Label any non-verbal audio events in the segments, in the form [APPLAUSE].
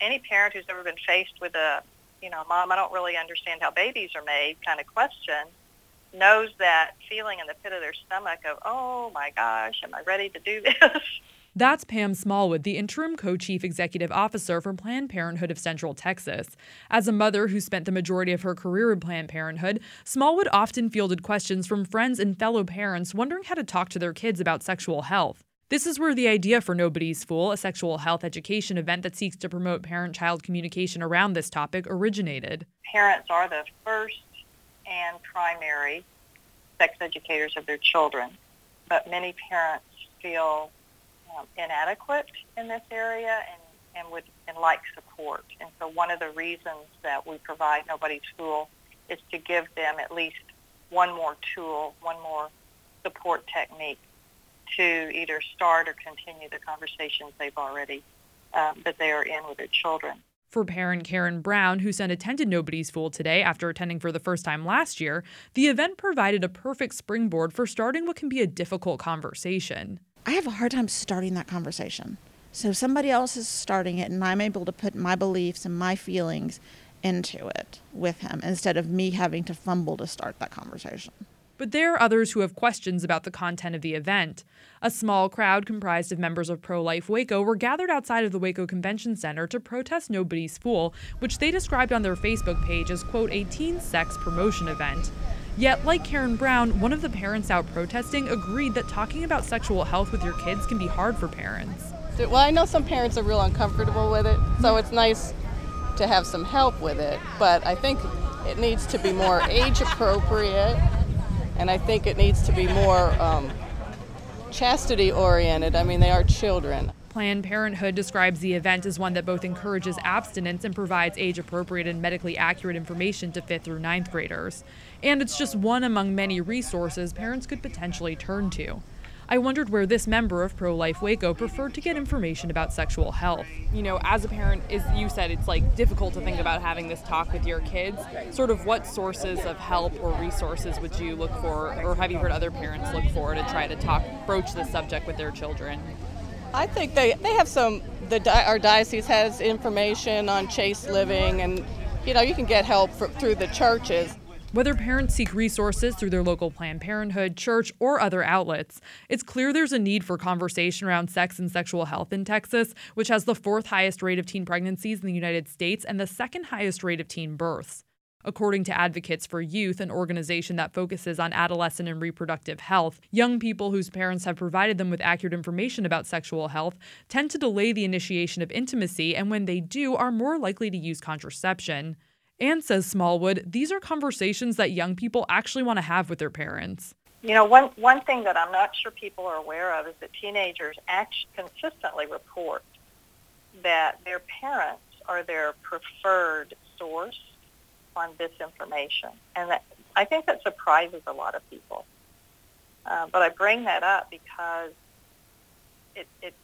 any parent who's ever been faced with a, you know, mom, I don't really understand how babies are made kind of question knows that feeling in the pit of their stomach of, oh my gosh, am I ready to do [LAUGHS] this? That's Pam Smallwood, the interim co chief executive officer for Planned Parenthood of Central Texas. As a mother who spent the majority of her career in Planned Parenthood, Smallwood often fielded questions from friends and fellow parents wondering how to talk to their kids about sexual health. This is where the idea for Nobody's Fool, a sexual health education event that seeks to promote parent child communication around this topic, originated. Parents are the first and primary sex educators of their children, but many parents feel um, inadequate in this area and, and would and like support. And so one of the reasons that we provide Nobody's Fool is to give them at least one more tool, one more support technique to either start or continue the conversations they've already um, that they are in with their children. For parent Karen Brown, who sent attended Nobody's Fool today after attending for the first time last year, the event provided a perfect springboard for starting what can be a difficult conversation. I have a hard time starting that conversation. So somebody else is starting it, and I'm able to put my beliefs and my feelings into it with him instead of me having to fumble to start that conversation. But there are others who have questions about the content of the event. A small crowd comprised of members of Pro Life Waco were gathered outside of the Waco Convention Center to protest Nobody's Fool, which they described on their Facebook page as, quote, a teen sex promotion event. Yet, like Karen Brown, one of the parents out protesting agreed that talking about sexual health with your kids can be hard for parents. Well, I know some parents are real uncomfortable with it, so it's nice to have some help with it, but I think it needs to be more age appropriate and I think it needs to be more um, chastity oriented. I mean, they are children. Planned Parenthood describes the event as one that both encourages abstinence and provides age appropriate and medically accurate information to fifth through ninth graders. And it's just one among many resources parents could potentially turn to. I wondered where this member of Pro Life Waco preferred to get information about sexual health. You know, as a parent, as you said, it's like difficult to think about having this talk with your kids. Sort of what sources of help or resources would you look for, or have you heard other parents look for to try to talk, broach this subject with their children? I think they, they have some, the our diocese has information on chaste living, and you know, you can get help for, through the churches. Whether parents seek resources through their local Planned Parenthood, church, or other outlets, it's clear there's a need for conversation around sex and sexual health in Texas, which has the fourth highest rate of teen pregnancies in the United States and the second highest rate of teen births. According to Advocates for Youth, an organization that focuses on adolescent and reproductive health, young people whose parents have provided them with accurate information about sexual health tend to delay the initiation of intimacy and when they do are more likely to use contraception. And says Smallwood, these are conversations that young people actually want to have with their parents. You know, one, one thing that I'm not sure people are aware of is that teenagers consistently report that their parents are their preferred source on this information. And that, I think that surprises a lot of people. Uh, but I bring that up because it, it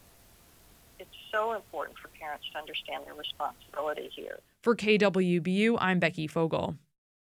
so important for parents to understand their responsibility here. For KWBU, I'm Becky Fogel.